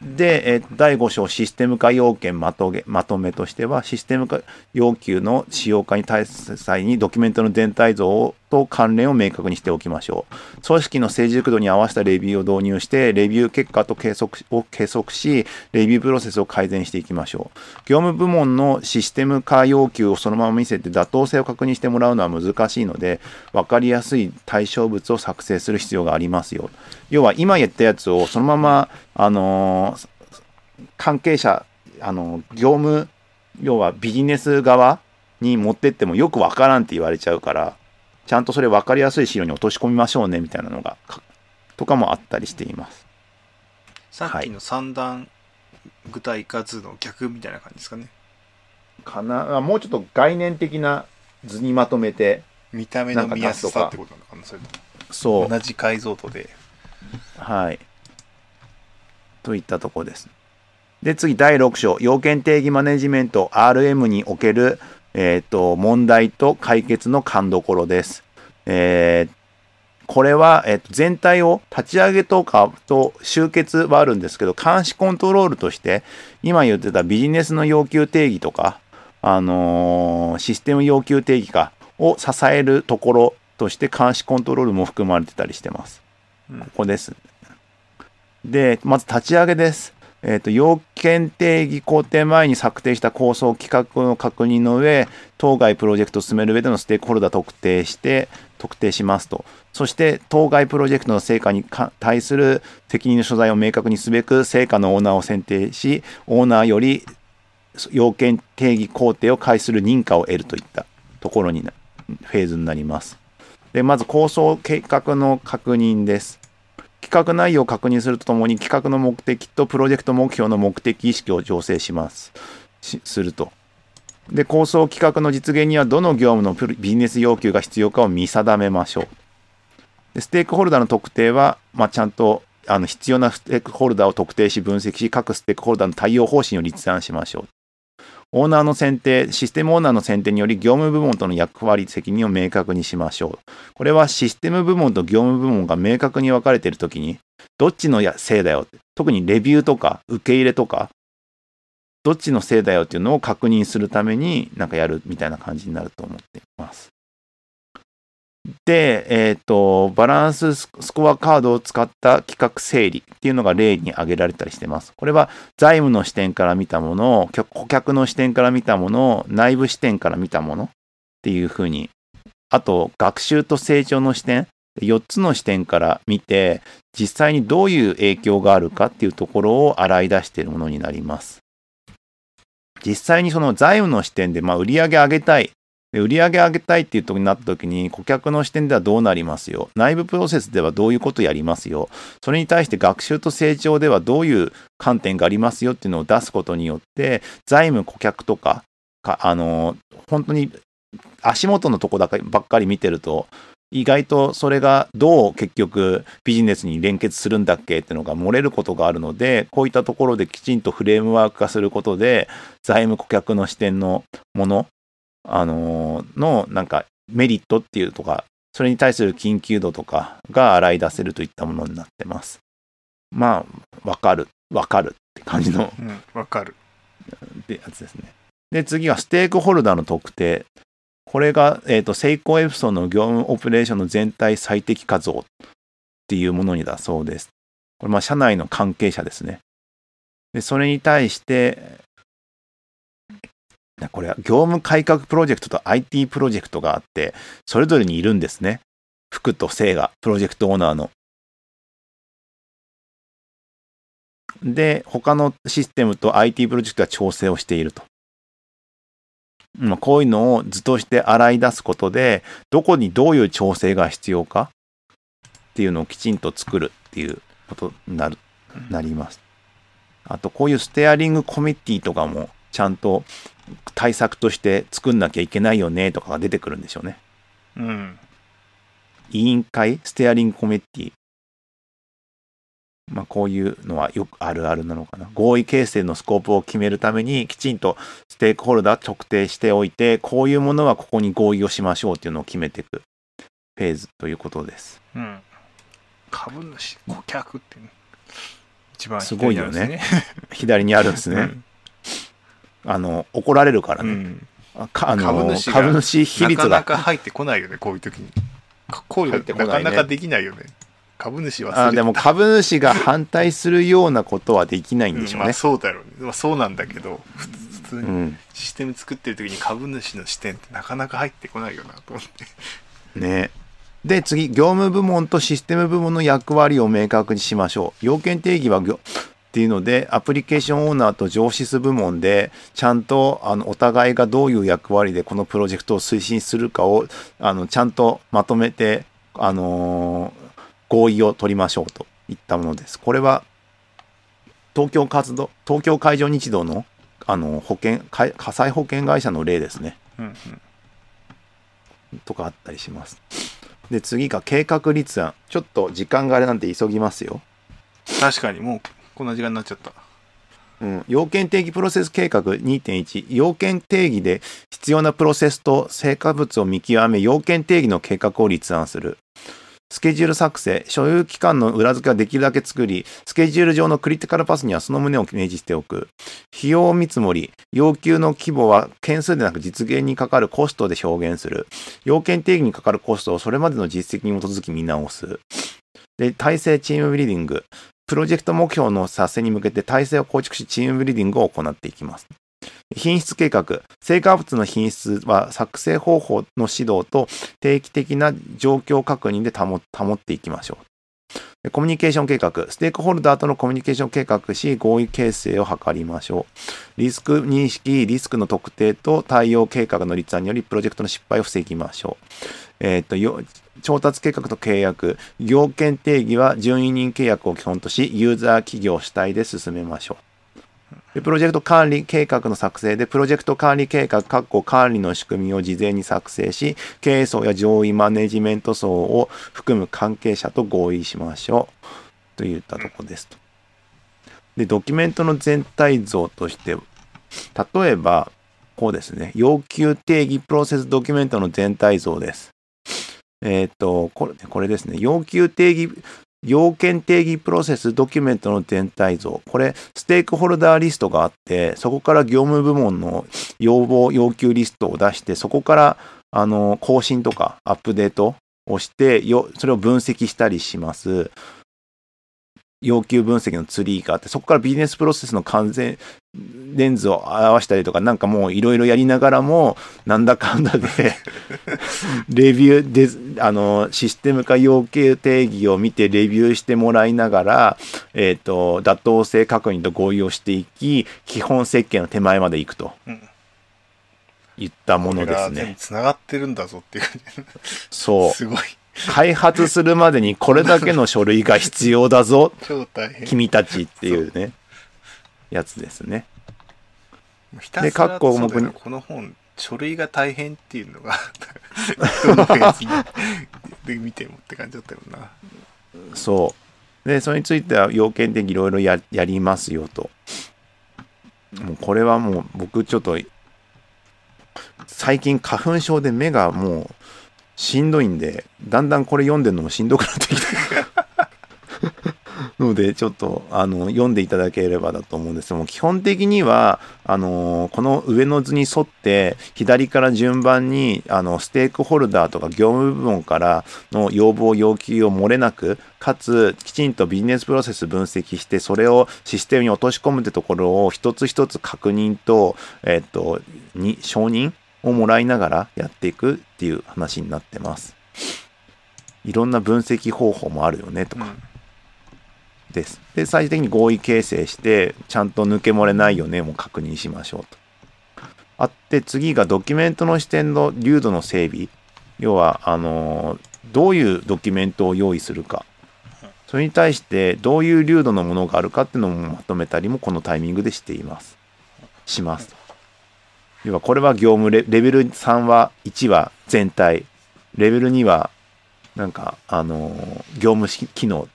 で、えー第5章システム化要件まとげまとめとしてはシステム化要求の使用化に対する際にドキュメントの全体像と関連を明確にしておきましょう。組織の成熟度に合わせたレビューを導入してレビュー結果と計測を計測しレビュープロセスを改善していきましょう。業務部門のシステム化要求をそのまま見せて妥当性を確認してもらうのは難しいので分かりやすい対象物を作成する必要がありますよ。要は今言ったやつをそのままあのー関係者あの業務要はビジネス側に持ってってもよくわからんって言われちゃうからちゃんとそれ分かりやすい資料に落とし込みましょうねみたいなのがかとかもあったりしています。さっきの三段具体化図の逆みたいな感じですかね。かな。あもうちょっと概念的な図にまとめて見た目の見やすさってことなのかなそれとそうも同じ解像度で。はい。といったところです。で、次、第6章、要件定義マネジメント RM における、えーと問題と解決の勘どころです。えーこれは、えーと全体を立ち上げとかと集結はあるんですけど、監視コントロールとして、今言ってたビジネスの要求定義とか、あのーシステム要求定義かを支えるところとして監視コントロールも含まれてたりしてます。うんここです。で、まず立ち上げです。えっ、と、要件定義工程前に策定した構想企画の確認の上、当該プロジェクトを進める上でのステークホルダー特定して、特定しますと。そして、当該プロジェクトの成果に対する責任の所在を明確にすべく、成果のオーナーを選定し、オーナーより要件定義工程を開始する認可を得るといったところにな、フェーズになります。で、まず構想計画の確認です。企画内容を確認するとともに企画の目的とプロジェクト目標の目的意識を醸成します。すると。で、構想企画の実現にはどの業務のビジネス要求が必要かを見定めましょう。でステークホルダーの特定は、まあ、ちゃんとあの必要なステークホルダーを特定し分析し、各ステークホルダーの対応方針を立案しましょう。オーナーの選定、システムオーナーの選定により業務部門との役割、責任を明確にしましょう。これはシステム部門と業務部門が明確に分かれているときに、どっちのせいだよ、特にレビューとか受け入れとか、どっちのせいだよっていうのを確認するためになんかやるみたいな感じになると思っています。で、えっ、と、バランススコアカードを使った企画整理っていうのが例に挙げられたりしてます。これは財務の視点から見たものを、顧客の視点から見たものを、内部視点から見たものっていうふうに、あと、学習と成長の視点、4つの視点から見て、実際にどういう影響があるかっていうところを洗い出しているものになります。実際にその財務の視点で、まあ、売上上げたい。で売上上げたいっていうとになった時に顧客の視点ではどうなりますよ？内部プロセスではどういうことやりますよ？それに対して学習と成長ではどういう観点がありますよっていうのを出すことによって財務顧客とかかあの本当に足元のとこだけばっかり見てると意外とそれがどう結局ビジネスに連結するんだっけっていうのが漏れることがあるのでこういったところできちんとフレームワーク化することで財務顧客の視点のものあのーのなんかメリットっていうとかそれに対する緊急度とかが洗い出せるといったものになってますまあわかるわかるって感じのうんわかるでやつですね。で、次はステークホルダーの特定。これが、えー、とセイコーエプソンの業務オペレーションの全体最適化像っていうものにだそうです。これまあ社内の関係者ですね。で、それに対して、これは業務改革プロジェクトと IT プロジェクトがあって、それぞれにいるんですね。福と生が、プロジェクトオーナーの。で、他のシステムと IT プロジェクトが調整をしていると。ま、こういうのを図として洗い出すことで、どこにどういう調整が必要かっていうのをきちんと作るっていうことになる、なります。あと、こういうステアリングコミッティとかもちゃんと対策として作んなきゃいけないよねとかが出てくるんでしょうね。うん。委員会、ステアリングコミッティ。まあ、こういうのはよくあるあるなのかな。合意形成のスコープを決めるために、きちんとステークホルダー特定しておいて、こういうものはここに合意をしましょうっていうのを決めていくフェーズということです。うん。株主、顧客ってね、一番すごいよね左にあるんですね。あの、怒られるからね。うん。あの株主が株主比率が。なかなか入ってこないよね、こういう時に。こういうなかなかできないよね。株主はあでも株主が反対するようなことはできないんでしょうねまあ。そうだろうね。まあ、そうなんだけど、ふ普通にうん。システム作ってる時に株主の視点ってなかなか入ってこないよなと思って。ね。で、次、業務部門とシステム部門の役割を明確にしましょう。要件定義は業っていうので、アプリケーションオーナーと上司部門で、ちゃんとあのお互いがどういう役割でこのプロジェクトを推進するかをあのちゃんとまとめて、あのー合意を取りましょうといったものです。これは東京活動、東京海上日動のあの保険か火災保険会社の例ですね。うんうん。とかあったりします。で、次が計画立案。ちょっと時間があれなんで急ぎますよ。確かにもうこんな時間になっちゃった。うん、要件定義プロセス計画2.1要件定義で必要なプロセスと成果物を見極め要件定義の計画を立案する。スケジュール作成。所有期間の裏付けはできるだけ作りスケジュール上のクリティカルパスにはその旨を明示しておく。費用見積もり。要求の規模は件数でなく実現にかかるコストで表現する。要件定義にかかるコストをそれまでの実績に基づき見直す。で体制チームビルディング。プロジェクト目標の達成に向けて体制を構築し、チームビルディングを行っていきます。品質計画。成果物の品質は作成方法の指導と定期的な状況確認で保っていきましょう。コミュニケーション計画。ステークホルダーとのコミュニケーション計画し、合意形成を図りましょう。リスク認識、リスクの特定と対応計画の立案により、プロジェクトの失敗を防ぎましょう。えっ、と、調達計画と契約、要件定義は順位人契約を基本とし、ユーザー企業主体で進めましょう。でプロジェクト管理計画の作成で、プロジェクト管理計画、括弧管理の仕組みを事前に作成し、経営層や上位マネジメント層を含む関係者と合意しましょう。といったとこですと。で、ドキュメントの全体像として、例えば、こうですね、要求定義プロセスドキュメントの全体像です。えっ、と、これ、これですね。要求定義、要件定義プロセスドキュメントの全体像。これ、ステークホルダーリストがあって、そこから業務部門の要望、要求リストを出して、そこから、あの、更新とかアップデートをして、よそれを分析したりします。要求分析のツリーがあって、そこからビジネスプロセスの完全レンズを合わせたりとか、なんかもういろいろやりながらも、なんだかんだで、レビューで、あの、システム化要求定義を見てレビューしてもらいながら、えっ、と、妥当性確認と合意をしていき、基本設計の手前まで行くとうんいったものですね。繋がってるんだぞっていう。そう。すごい。開発するまでにこれだけの書類が必要だぞ、超大変。君たちっていうね、やつですね。ひたすら項目にこの本、書類が大変っていうのが、どのページで見てもって感じだったよな。そう。で、それについては要件的にいろいろややりますよと。もうこれはもう僕ちょっと、最近花粉症で目がもうしんどいんで、だんだんこれ読んでるのもしんどくなってきて。のでちょっとあの読んでいただければだと思うんですけども基本的にはあのこの上の図に沿って左から順番にあのステークホルダーとか業務部門からの要望要求を漏れなくかつきちんとビジネスプロセス分析してそれをシステムに落とし込むってところを一つ一つ確認と,、えっとに承認をもらいながらやっていくっていう話になってます。いろんな分析方法もあるよねとか。です。で、最終的に合意形成して、ちゃんと抜け漏れないよねも確認しましょうと。あって、次がドキュメントの視点の流度の整備。要は、あのどういうドキュメントを用意するか。それに対して、どういう流度のものがあるかっていうのもまとめたりもこのタイミングでしています。します。要は、これは業務レレベル3は、1は全体。レベル2は、なんか、あの業務機能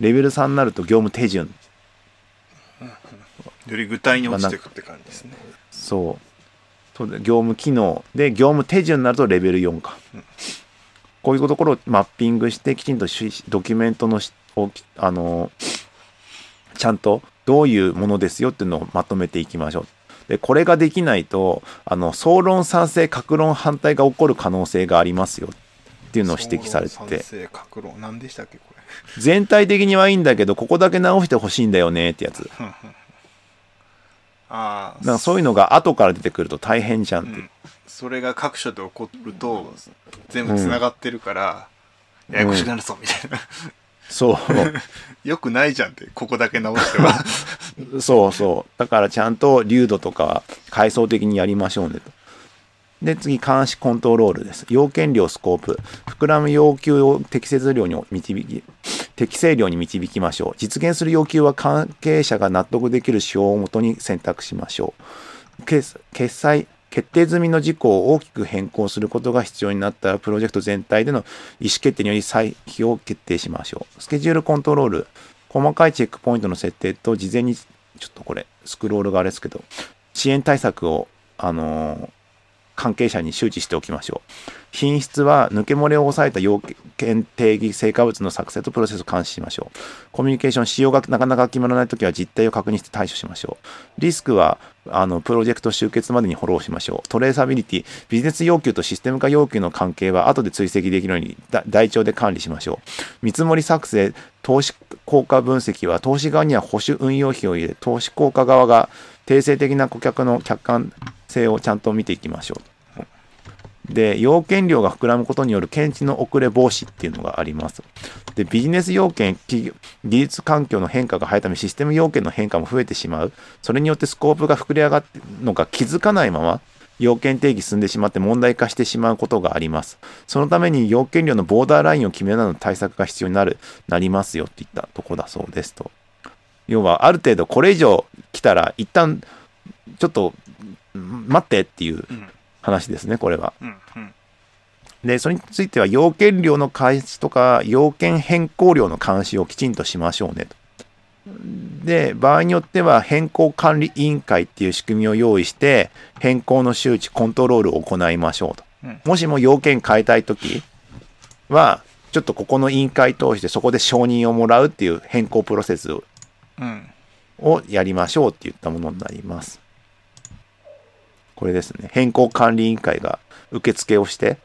レベル3になると業務手順。より具体に落ちていくって感じですね。そう。そうで業務機能で業務手順になるとレベル4か、こういうところをマッピングしてきちんとしドキュメントのしをあのちゃんとどういうものですよっていうのをまとめていきましょう。でこれができないとあの総論賛成各論反対が起こる可能性がありますよっていうのを指摘されて。て総論賛成各論何でしたっけこれ。全体的にはいいんだけどここだけ直してほしいんだよねってやつ。ああ。なんかそういうのが後から出てくると大変じゃんって、うん。それが各所で起こると全部つながってるから、ややこしくなるぞみたいな、そう。よくないじゃんってここだけ直しては。そうそう。だからちゃんと流度とかは階層的にやりましょうねとで次監視コントロールです。要件量スコープ。膨らむ要求を適切量に導き適正量に導きましょう。実現する要求は関係者が納得できる指標をもとに選択しましょう。決済決定済みの事項を大きく変更することが必要になったらプロジェクト全体での意思決定により歳費を決定しましょう。スケジュールコントロール。細かいチェックポイントの設定と事前にちょっとこれスクロールがあれですけど支援対策をあのー関係者に周知しておきましょう。品質は抜け漏れを抑えた要件定義成果物の作成とプロセスを監視しましょう。コミュニケーション仕様がなかなか決まらないときは実態を確認して対処しましょう。リスクはあのプロジェクト終結までにフォローしましょう。トレーサビリティビジネス要求とシステム化要求の関係は後で追跡できるように台帳で管理しましょう。見積もり作成投資効果分析は投資側には保守運用費を入れ投資効果側が定性的な顧客の客観性をちゃんと見ていきましょうで、要件量が膨らむことによる検知の遅れ防止っていうのがあります。で、ビジネス要件、技術環境の変化が早いため、システム要件の変化も増えてしまう。それによってスコープが膨れ上がってのが気づかないまま、要件定義進んでしまって問題化してしまうことがあります。そのために要件量のボーダーラインを決めるなどの対策が必要になる、なりますよっていったとこだそうですと。要は、ある程度これ以上来たら、一旦、ちょっと、待ってっていううん話ですね、これは。で、それについては要件量の開始とか要件変更量の監視をきちんとしましょうねと。で、場合によっては変更管理委員会っていう仕組みを用意して変更の周知、コントロールを行いましょうと。うんもしも要件変えたいときは、ちょっとここの委員会通してそこで承認をもらうっていう変更プロセスをやりましょうっていったものになります。これですね。変更管理委員会が受付をして、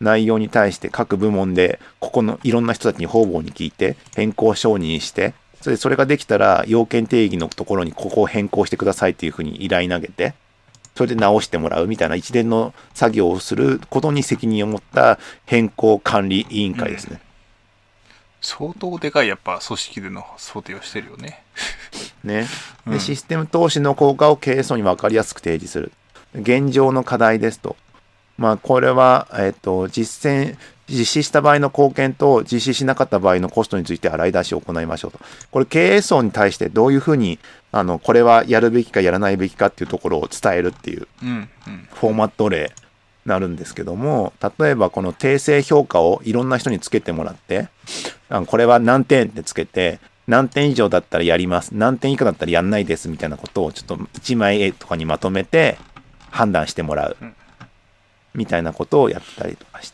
内容に対して各部門で、ここのいろんな人たちに方々に聞いて、変更承認して、それでそれができたら、要件定義のところにここを変更してくださいっていうふうに依頼投げて、それで直してもらうみたいな一連の作業をすることに責任を持った変更管理委員会ですね。相当でかいやっぱ組織での想定をしてるよねね。で、うんシステム投資の効果を経営層に分かりやすく提示する。現状の課題ですと。まあ、これは、えっ、と、実践、実施した場合の貢献と実施しなかった場合のコストについて洗い出しを行いましょうと。これ経営層に対してどういうふうに、あの、これはやるべきかやらないべきかっていうところを伝えるっていうフォーマット例なるんですけども、例えばこの訂正評価をいろんな人につけてもらって、あこれは何点ってつけて、何点以上だったらやります、何点以下だったらやんないですみたいなことをちょっと1枚絵とかにまとめて判断してもらうみたいなことをやったりとかし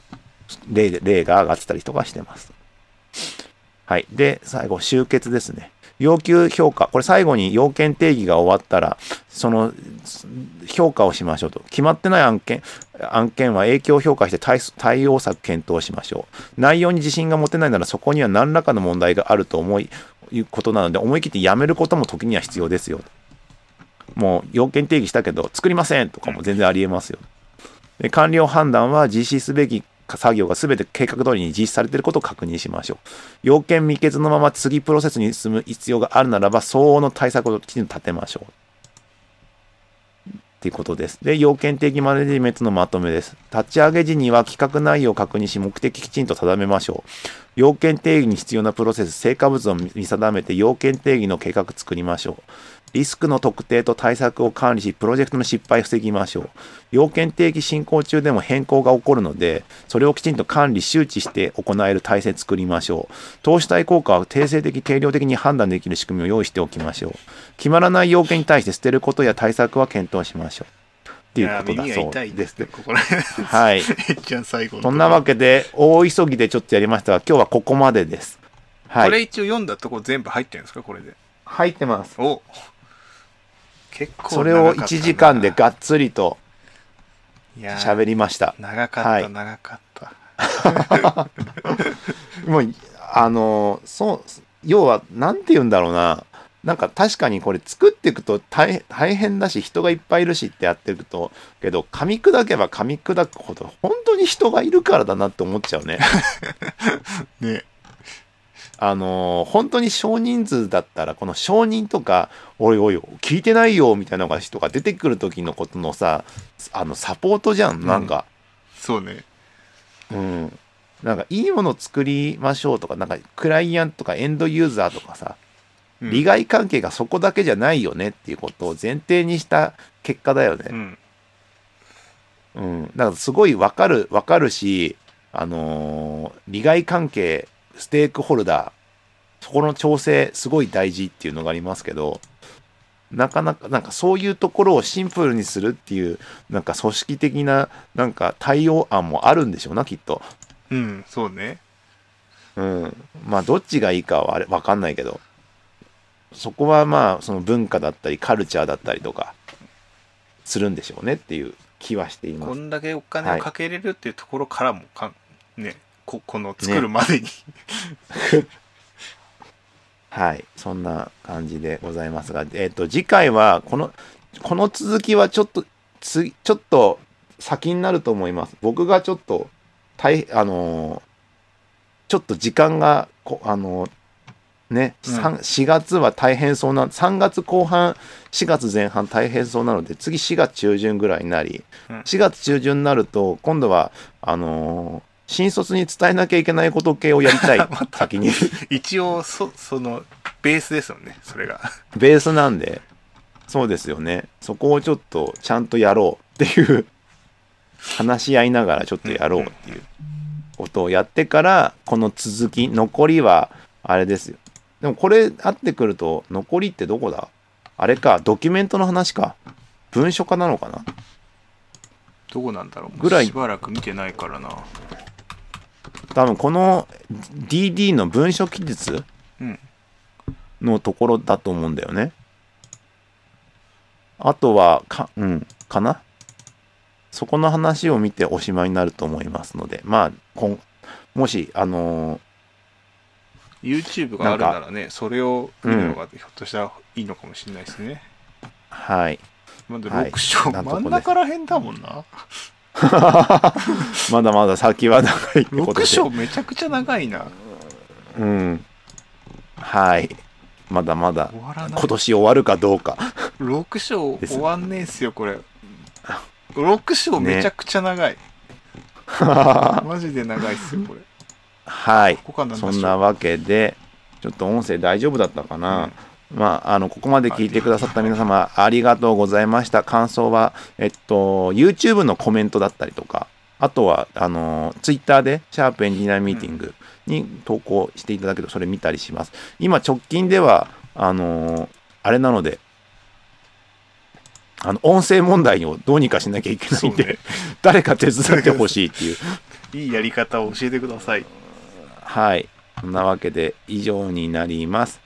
例例が上がってたりとかしてます。はい。で、最後、集結ですね。要求評価。これ最後に要件定義が終わったら、その評価をしましょうと。決まってない案件、案件は影響を評価して対対応策検討しましょう。内容に自信が持てないならそこには何らかの問題があると思い、いうことなので、思い切ってやめることも時には必要ですよ。もう要件定義したけど、作りませんとかも全然ありえますよ。で完了判断は実施すべき作業が全て計画通りに実施されていることを確認しましょう。要件未決のまま次プロセスに進む必要があるならば、相応の対策をきちんと立てましょう。っていうことです。で、要件的マネジメントのまとめです。立ち上げ時には企画内容を確認し、目的きちんと定めましょう。要件定義に必要なプロセス、成果物を見定めて、要件定義の計画作りましょう。リスクの特定と対策を管理し、プロジェクトの失敗を防ぎましょう。要件定義進行中でも変更が起こるので、それをきちんと管理、周知して行える体制作りましょう。投資対効果は定性的、定量的に判断できる仕組みを用意しておきましょう。決まらない要件に対して捨てることや対策は検討しましょう。っていうことだそうです。ここら辺はい。そんなわけで、大急ぎでちょっとやりましたが、今日はここまでです。はい。これ一応読んだとこ全部入ってるんですか？これで入ってます。お結構それを1時間でがっつりと喋りりました。長かった、はい長かった もう、あの、そう、要は、なんて言うんだろうな。なんか確かにこれ作っていくと大大変だし人がいっぱいいるしってやっていくとけど噛み砕けば噛み砕くほど本当に人がいるからだなって思っちゃうね。ねあのー本当に少人数だったらこの承認とか「おいおい聞いてないよ」みたいな人が出てくる時のことのさあのサポートじゃん。なんか、そうね。うん。なんかいいもの作りましょうとかなんかクライアントとかエンドユーザーとかさうん。利害関係がそこだけじゃないよねっていうことを前提にした結果だよね。うん。うん、だからすごいわかるわかるし、あのー利害関係ステークホルダーそこの調整すごい大事っていうのがありますけどなかなかなんかそういうところをシンプルにするっていうなんか組織的ななんか対応案もあるんでしょうなきっと。うんそうねうん、まあどっちがいいかはあれ分かんないけどそこはまあその文化だったりカルチャーだったりとかするんでしょうねっていう気はしています。こんだけお金をかけれるっていうところからもか、ねここの作るまでに、はい、そんな感じでございますが、えっ、と、次回は、この、この続きはちょっと、つ、ちょっと先になると思います。僕がちょっと、大、あのーちょっと時間が、こあのーね、うん。三4月は大変そうな、3月後半、4月前半大変そうなので、次4月中旬ぐらいになり、うん。4月中旬になると、今度は、あのー新卒に伝えなきゃいけないこと系をやりたい、先に。一応そそのベースですよねそれが。ベースなんで、そうですよね。そこをちょっとちゃんとやろうっていう、話し合いながらちょっとやろうっていう。ことをやってから、この続き、残りは、あれですよ。でもこれあってくると、残りってどこだ？あれか、ドキュメントの話か。文書化なのかな？どこなんだろう。ぐらい。しばらく見てないからな多分この DD の文書記述うん。のところだと思うんだよね。あとは、か、うん、かな？そこの話を見ておしまいになると思いますので、まあ、こんもし、あの YouTube があるならねそれを見るのがひょっとしたらいいのかもしれないですね、ーはい。まだはい6章、なんとこで真ん中らへんだもんな まだまだ先は長いってこと6で。章めちゃくちゃ長いなうん。はい。まだまだ今年終わるかどうか。6章終わんねえっすよこれ6章めちゃくちゃ長い、マジで長いっすよこれはい。そんなわけで、ちょっと音声大丈夫だったかな、まあ、あの、ここまで聞いてくださった皆様、ありがとうございました。感想は、えっと、YouTube のコメントだったりとか、あとは、あの、Twitter で、シャープエンジニアミーティングに投稿していただけると、それ見たりします。今、直近では、あの、あれなので、あの、音声問題をどうにかしなきゃいけないんで、ね 誰か手伝ってほしいっていう。いいやり方を教えてくださいはい。そんなわけで以上になります。